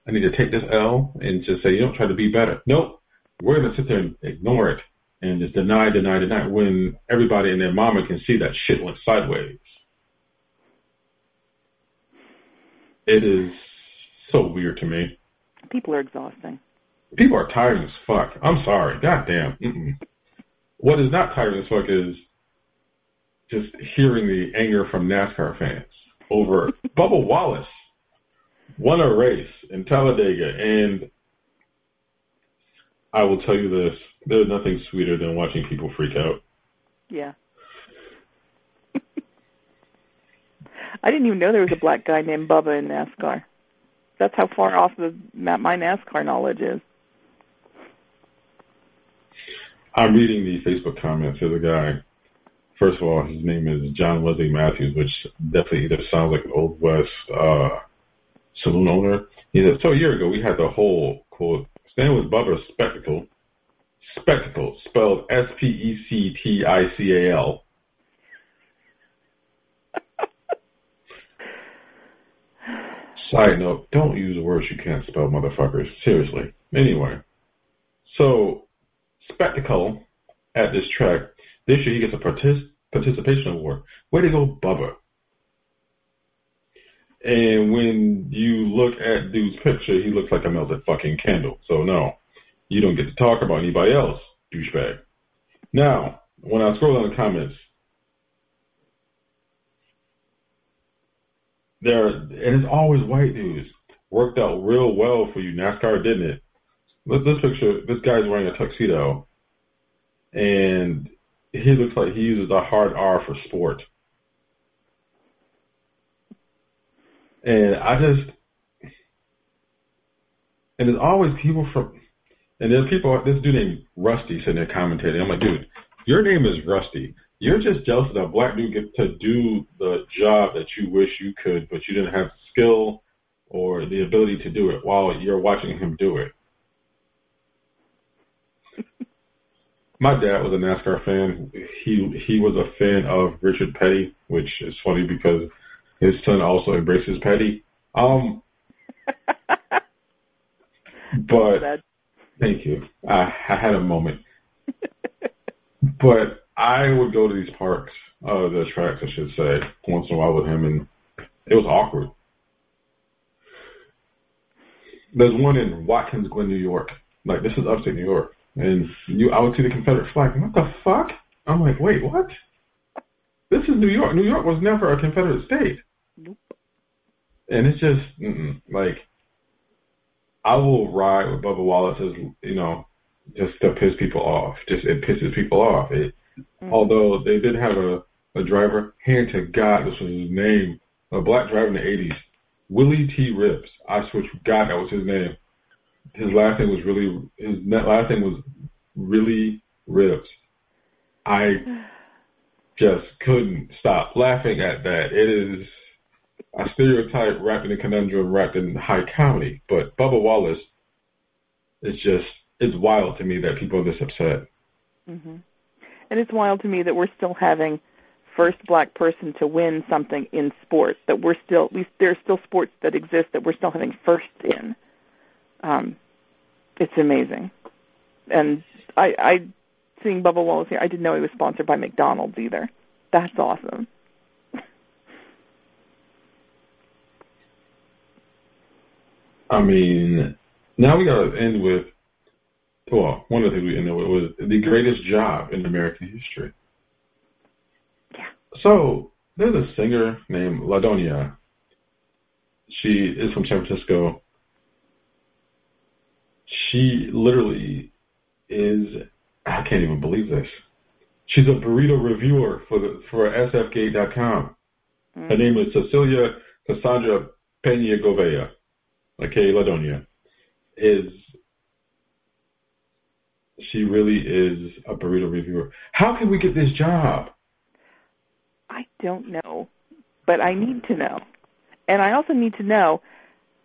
I need to take this L and just say, you don't try to be better. Nope. We're gonna sit there and ignore it and just deny, deny, deny when everybody and their mama can see that shit went sideways. It is so weird to me. People are exhausting. People are tired as fuck. I'm sorry. Goddamn. Mm-mm. What is not tired as fuck is just hearing the anger from NASCAR fans over Bubba Wallace won a race in Talladega, and I will tell you this: there's nothing sweeter than watching people freak out. Yeah. I didn't even know there was a black guy named Bubba in NASCAR. That's how far off the my NASCAR knowledge is. I'm reading the Facebook comments. There's a guy. First of all, his name is John Wesley Matthews, which definitely either sounds like an old west uh, saloon owner. He said, "So a year ago, we had the whole quote stand with Bubba spectacle, spectacle spelled S P E C T I C A L." Side note, don't use words you can't spell, motherfuckers. Seriously. Anyway, so spectacle at this track. This year he gets a partic- participation award. Way to go, Bubba. And when you look at dude's picture, he looks like a melted fucking candle. So no, you don't get to talk about anybody else, douchebag. Now, when I scroll down the comments, there and it's always white dudes. Worked out real well for you, NASCAR, didn't it? Look this picture. This guy's wearing a tuxedo, and he looks like he uses a hard R for sport. And I just, and there's always people from, and there's people. This dude named Rusty sitting there commentating. I'm like, dude, your name is Rusty. You're just jealous that a black dude gets to do the job that you wish you could, but you didn't have skill or the ability to do it while you're watching him do it. My dad was a NASCAR fan. He he was a fan of Richard Petty, which is funny because his son also embraces Petty. Um, but thank you. I, I had a moment, but I would go to these parks, uh, the tracks, I should say, once in a while with him, and it was awkward. There's one in Watkins Glen, New York. Like this is upstate New York, and you, I would see the Confederate flag. What the fuck? I'm like, wait, what? This is New York. New York was never a Confederate state. Nope. And it's just like I will ride with Bubba Wallace as you know, just to piss people off. Just it pisses people off. It Mm-hmm. Although they did have a, a driver, hand to God, this was his name, a black driver in the 80s, Willie T. Ribbs. I swear to God, that was his name. His last name was really, his last name was really Ribbs. I just couldn't stop laughing at that. It is a stereotype wrapped in a conundrum wrapped in high comedy. But Bubba Wallace is just, it's wild to me that people are this upset. Mm-hmm. And it's wild to me that we're still having first black person to win something in sports. That we're still we, there are still sports that exist that we're still having first in. Um, it's amazing, and I, I seeing Bubba Wallace here. I didn't know he was sponsored by McDonald's either. That's awesome. I mean, now we gotta end with well, one of the things we know it was the greatest job in American history. Yeah. So there's a singer named La Doña. She is from San Francisco. She literally is, I can't even believe this. She's a burrito reviewer for the for sfgate.com. Her mm. name is Cecilia Cassandra Pena Govea. Okay, La Doña is she really is a burrito reviewer. How can we get this job? I don't know, but I need to know. And I also need to know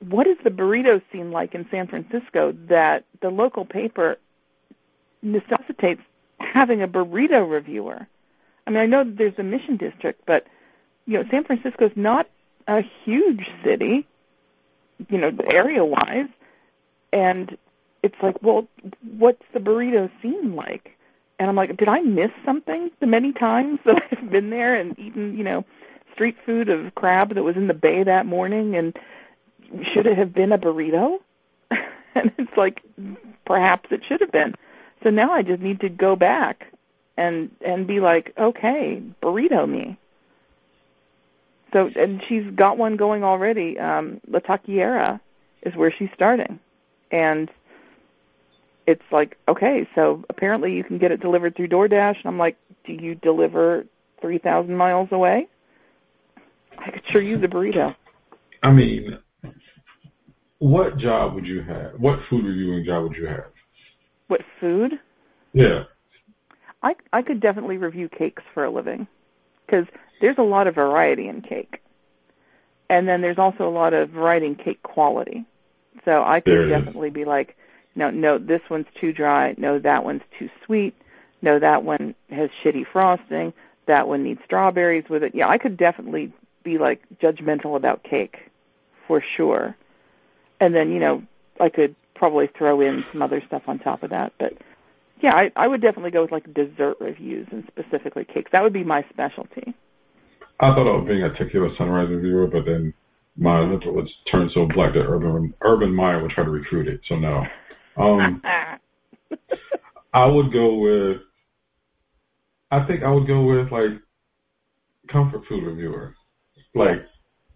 what is the burrito scene like in San Francisco that the local paper necessitates having a burrito reviewer. I mean, I know there's a mission district, but you know, San Francisco's not a huge city, you know, area-wise, and it's like, well, what's the burrito scene like? And I'm like, did I miss something the many times that I've been there and eaten, you know, street food of crab that was in the bay that morning and should it have been a burrito? and it's like, perhaps it should have been. So now I just need to go back and and be like, okay, burrito me. So and she's got one going already. Um, La Taqueria is where she's starting, and it's like, okay, so apparently you can get it delivered through DoorDash. And I'm like, do you deliver 3,000 miles away? I could sure use a burrito. I mean, what job would you have? What food reviewing job would you have? What food? Yeah. I I could definitely review cakes for a living because there's a lot of variety in cake, and then there's also a lot of variety in cake quality. So I could definitely be like, no, no, this one's too dry. No, that one's too sweet. No, that one has shitty frosting. That one needs strawberries with it. Yeah, I could definitely be like judgmental about cake for sure. And then, you know, I could probably throw in some other stuff on top of that. But yeah, I, I would definitely go with like dessert reviews and specifically cakes. That would be my specialty. I thought about being a tequila sunrise reviewer, but then my liver would turn so black that Urban Urban Meyer would try to recruit it. So no. Um, I would go with. I think I would go with like comfort food reviewer, like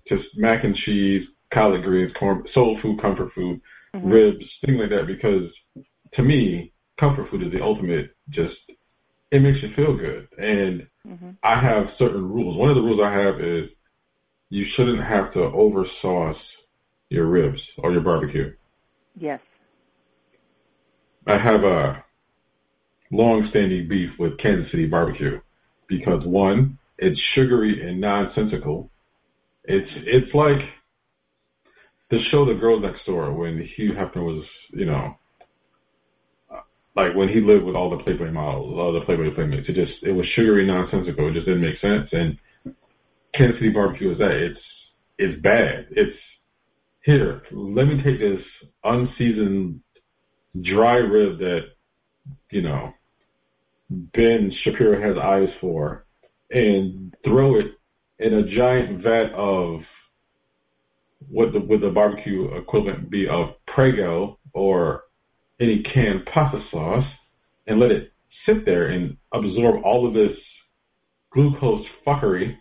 just mac and cheese, collard greens, corn, soul food, comfort food, mm-hmm. ribs, things like that. Because to me, comfort food is the ultimate. Just it makes you feel good, and mm-hmm. I have certain rules. One of the rules I have is you shouldn't have to oversauce your ribs or your barbecue. Yes. I have a long-standing beef with Kansas City barbecue because one, it's sugary and nonsensical. It's it's like the show The Girls Next Door when Hugh Hefner was, you know, like when he lived with all the Playboy models, all the Playboy playmates. It just it was sugary, nonsensical. It just didn't make sense. And Kansas City barbecue is that. It's it's bad. It's here. Let me take this unseasoned dry rib that, you know, Ben Shapiro has eyes for and throw it in a giant vat of what the would the barbecue equivalent be of Prego or any canned pasta sauce and let it sit there and absorb all of this glucose fuckery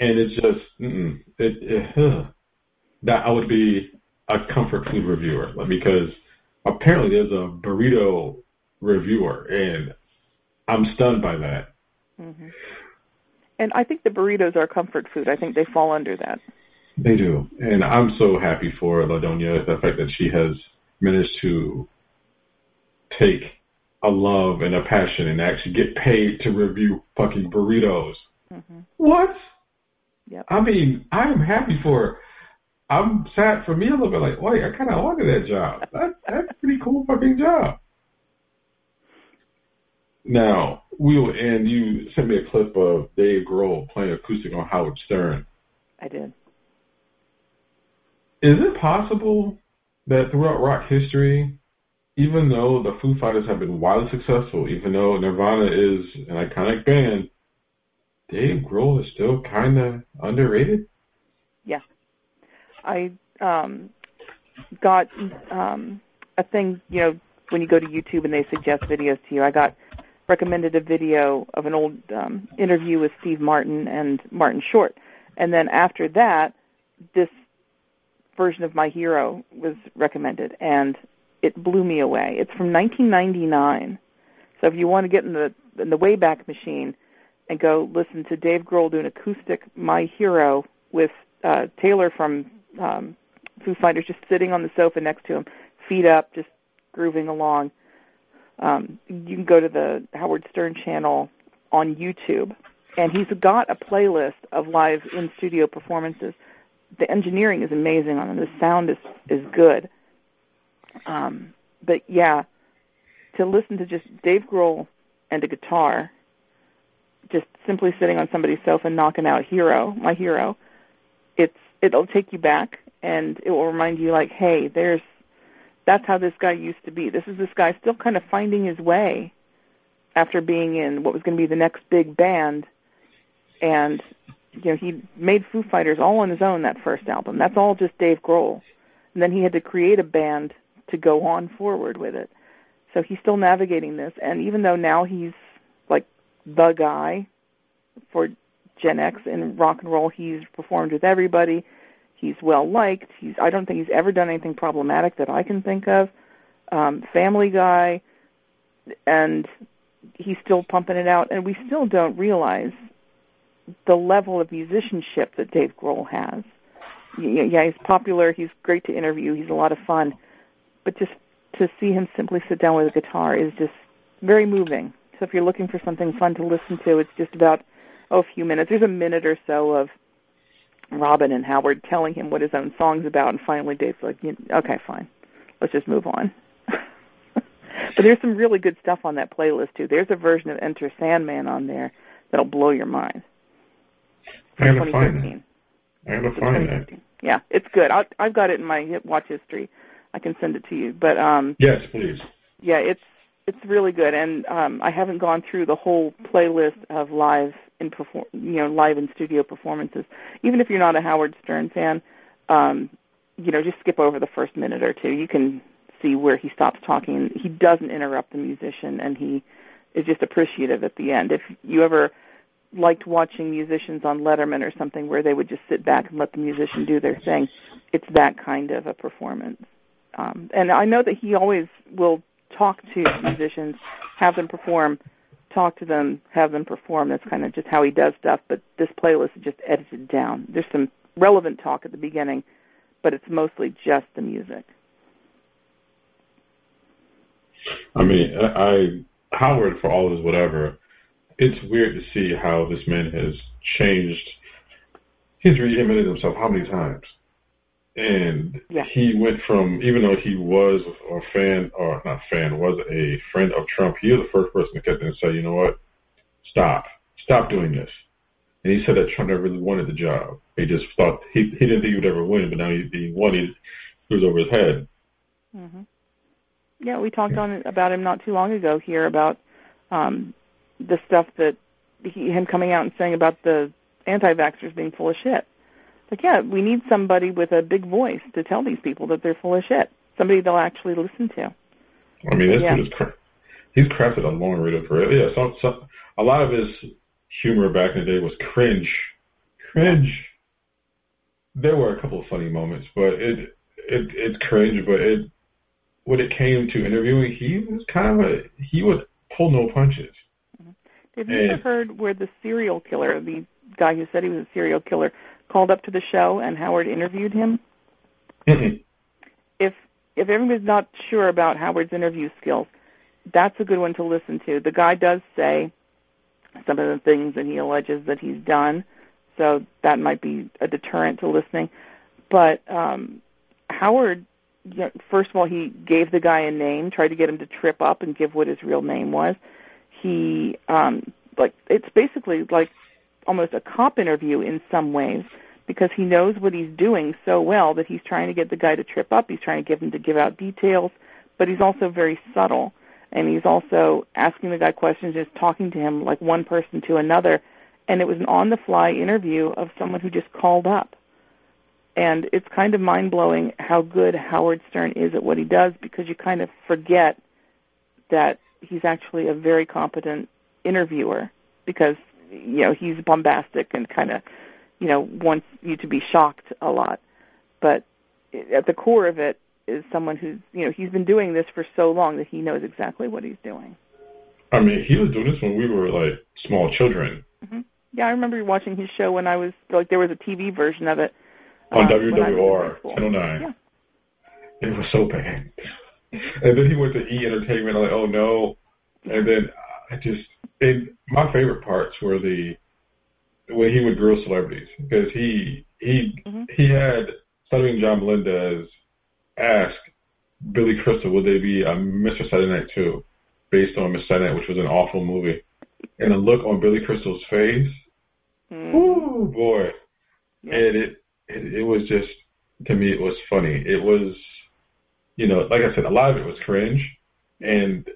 and it's just mm, it, it that I would be a comfort food reviewer because apparently there's a burrito reviewer, and I'm stunned by that. Mm-hmm. And I think the burritos are comfort food. I think they fall under that. They do, and I'm so happy for La Doña the fact that she has managed to take a love and a passion and actually get paid to review fucking burritos. Mm-hmm. What? Yep. I mean, I'm happy for her. I'm sad for me a little bit like, wait, I kind of wanted that job. That, that's a pretty cool fucking job. Now, we will end. You sent me a clip of Dave Grohl playing acoustic on Howard Stern. I did. Is it possible that throughout rock history, even though the Foo Fighters have been wildly successful, even though Nirvana is an iconic band, Dave Grohl is still kind of underrated? Yeah. I um, got um, a thing, you know, when you go to YouTube and they suggest videos to you, I got recommended a video of an old um, interview with Steve Martin and Martin Short. And then after that, this version of My Hero was recommended, and it blew me away. It's from 1999. So if you want to get in the in the Wayback Machine and go listen to Dave Grohl do an acoustic "My Hero" with uh, Taylor from um, Foo Fighters just sitting on the sofa next to him, feet up, just grooving along. Um, you can go to the Howard Stern channel on YouTube, and he's got a playlist of live in studio performances. The engineering is amazing on them. The sound is is good. Um, but yeah, to listen to just Dave Grohl and a guitar, just simply sitting on somebody's sofa and knocking out "Hero," my hero, it's it'll take you back and it will remind you like, hey, there's that's how this guy used to be. This is this guy still kind of finding his way after being in what was going to be the next big band, and you know he made Foo Fighters all on his own that first album. That's all just Dave Grohl, and then he had to create a band to go on forward with it. So he's still navigating this, and even though now he's like the guy for Gen X in rock and roll, he's performed with everybody. He's well liked. He's I don't think he's ever done anything problematic that I can think of. Um, family guy, and he's still pumping it out, and we still don't realize the level of musicianship that Dave Grohl has. Yeah, he's popular. He's great to interview. He's a lot of fun, but just to see him simply sit down with a guitar is just very moving. So if you're looking for something fun to listen to, it's just about oh, a few minutes. There's a minute or so of Robin and Howard telling him what his own song's about, and finally Dave's like, okay, fine, let's just move on. but there's some really good stuff on that playlist too. There's a version of Enter Sandman on there that'll blow your mind. I gotta find that. I gotta find that. Yeah, it's good. i I've got it in my watch history. I can send it to you. But um Yes, please. Yeah, it's it's really good and um I haven't gone through the whole playlist of live in perform you know live in studio performances. Even if you're not a Howard Stern fan, um you know, just skip over the first minute or two. You can see where he stops talking. He doesn't interrupt the musician and he is just appreciative at the end. If you ever liked watching musicians on Letterman or something where they would just sit back and let the musician do their thing, it's that kind of a performance. Um, and I know that he always will talk to musicians, have them perform, talk to them, have them perform. That's kind of just how he does stuff. But this playlist is just edited down. There's some relevant talk at the beginning, but it's mostly just the music. I mean, I Howard for all his whatever. It's weird to see how this man has changed. He's reinvented himself how many times? And yeah. he went from even though he was a fan or not fan was a friend of Trump, he was the first person to get there and say, you know what, stop, stop doing this. And he said that Trump never really wanted the job. He just thought he he didn't think he would ever win, but now he, he won. He, he was over his head. Mm-hmm. Yeah, we talked yeah. on about him not too long ago here about um the stuff that he, him coming out and saying about the anti-vaxxers being full of shit like, yeah, we need somebody with a big voice to tell these people that they're full of shit. Somebody they'll actually listen to. I mean, this yeah. dude is cra- he's crafted a long read for it. Yeah, so, so a lot of his humor back in the day was cringe, cringe. There were a couple of funny moments, but it it it's cringe. But it when it came to interviewing, he was kind of a he would pull no punches. Mm-hmm. Have you ever heard where the serial killer, the guy who said he was a serial killer, called up to the show and Howard interviewed him. Mm-hmm. If if everybody's not sure about Howard's interview skills, that's a good one to listen to. The guy does say some of the things that he alleges that he's done, so that might be a deterrent to listening. But um, Howard, you know, first of all, he gave the guy a name, tried to get him to trip up and give what his real name was. He um, like it's basically like almost a cop interview in some ways because he knows what he's doing so well that he's trying to get the guy to trip up. He's trying to get him to give out details, but he's also very subtle. And he's also asking the guy questions, just talking to him like one person to another. And it was an on the fly interview of someone who just called up. And it's kind of mind blowing how good Howard Stern is at what he does because you kind of forget that he's actually a very competent interviewer because you know he's bombastic and kind of you know wants you to be shocked a lot but at the core of it is someone who's you know he's been doing this for so long that he knows exactly what he's doing I mean, he was doing this when we were like small children. hmm Yeah, I remember watching his show when I was like there was a TV version of it on um, when I was in high WWR school. 1009. Yeah. It was so bad. And then he went to E Entertainment. I'm like, oh no. And then I just, and my favorite parts were the when he would grill celebrities because he he Mhm. he had Stuttering John Melendez ask Billy Crystal would they be a Mr. Saturday Night too, based on Mr. Saturday Night, which was an awful movie. And the look on Billy Crystal's face. Ooh, boy. Yeah. And it, it it was just to me it was funny. It was you know, like I said, a lot of it was cringe and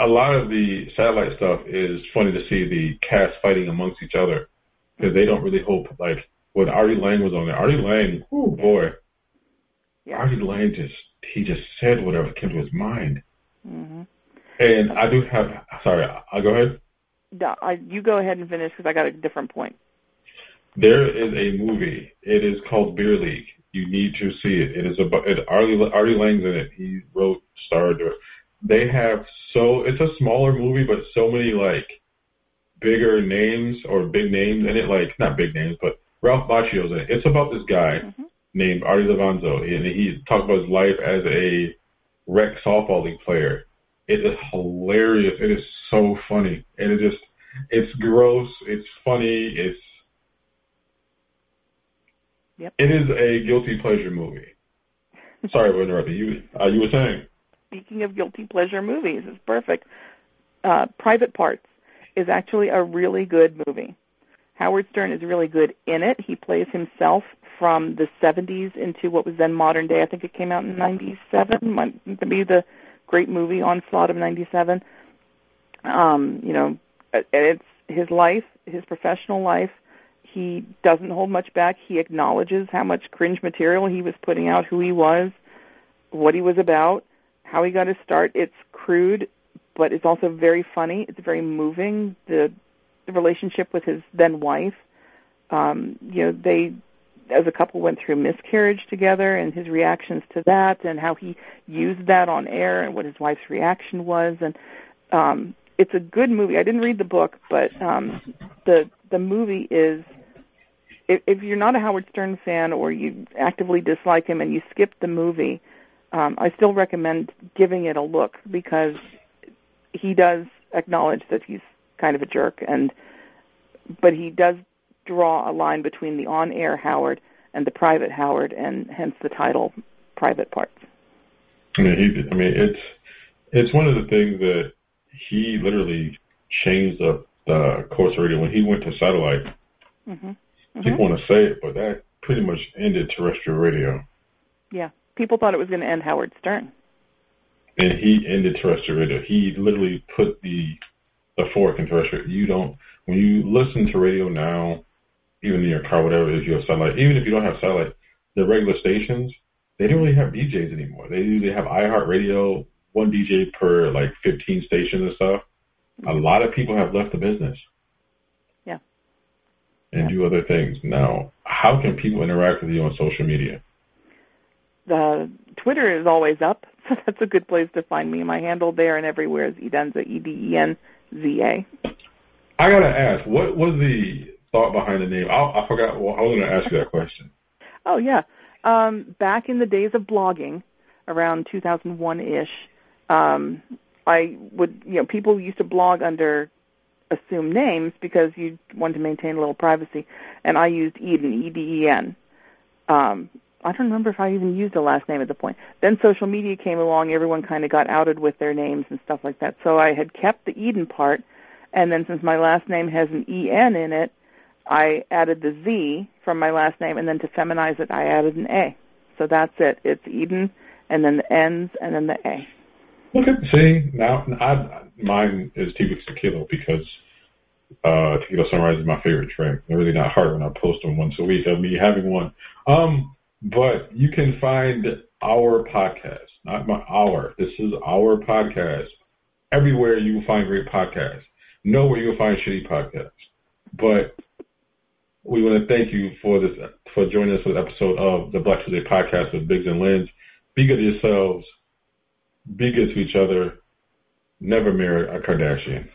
a lot of the satellite stuff is funny to see the cast fighting amongst each other because they don't really hope like when Artie Lange was on there. Artie Lange, oh boy, Yeah. Artie Lange just he just said whatever came to his mind. hmm And I do have sorry, I'll go ahead. No, I, you go ahead and finish because I got a different point. There is a movie. It is called Beer League. You need to see it. It is about it, Artie Artie Lange's in it. He wrote, starred. They have so it's a smaller movie, but so many like bigger names or big names in it. Like not big names, but Ralph Macchio's in it. It's about this guy Mhm. named Artie DeVanzo, and he talks about his life as a rec softball league player. It is hilarious. It is so funny, and it just it's gross. It's funny. It's Yep. it is a guilty pleasure movie. Sorry for interrupting you. Uh, you were saying? Speaking of guilty pleasure movies, it's perfect. Uh, Private Parts is actually a really good movie. Howard Stern is really good in it. He plays himself from the 70s into what was then modern day. I think it came out in 97, might be the great movie Onslaught of 97. Um, you know, it's his life, his professional life. He doesn't hold much back. He acknowledges how much cringe material he was putting out, who he was, what he was about, how he got his start. It's crude, but it's also very funny. It's very moving. The the relationship with his then wife. Um, you know, they as a couple went through miscarriage together and his reactions to that and how he used that on air and what his wife's reaction was and um it's a good movie. I didn't read the book, but um the the movie is if, if you're not a Howard Stern fan or you actively dislike him and you skip the movie, um, I still recommend giving it a look because he does acknowledge that he's kind of a jerk, and but he does draw a line between the on-air Howard and the private Howard, and hence the title "Private Parts." I mean, he. I mean, it's it's one of the things that he literally changed the the course of radio when he went to satellite. hmm People want to say it, but that pretty much ended terrestrial radio, Yeah, people thought it was going to end Howard Stern. and he ended terrestrial radio. He literally put the the fork in terrestrial. You don't when you listen to radio now, even in your car, whatever it is, you have satellite. Even if you don't have satellite, the regular stations they don't really have DJs anymore. They usually have iHeartRadio, one DJ per like 15 stations and stuff. A mm-hmm. lot of people have left the business. Yeah. And do other things. Now, how can people interact with you on social media? The Twitter is always up, so that's a good place to find me. My handle there and everywhere is Edenza, E D E N Z A. I gotta ask, what was the thought behind the name? I, I forgot. Well, I was gonna ask you that question. Oh yeah. Um, back in the days of blogging, around 2001-ish, um, I would, you know, people used to blog under assumed names because you wanted to maintain a little privacy, and I used Eden, E-D-E-N. Um, I don't remember if I even used a last name at the point. Then social media came along, everyone kind of got outed with their names and stuff like that. So I had kept the Eden part, and then since my last name has an E-N in it, I added the Z from my last name, and then to feminize it, I added an A. So that's it. It's Eden, and then the N's, and then the A. Look at see now. I, mine is T Weeks Tequila because uh, Tequila Sunrise is my favorite track. They're really not hard when I post them once a week of me having one. Um, but you can find our podcast, not my our. This is our podcast. Everywhere you will find great podcasts. Nowhere you will find shitty podcasts. But we want to thank you for this for joining us for the episode of the Black Tuesday podcast with Biggs and Lynch. Be good to yourselves. Be good to each other. Never marry a Kardashian.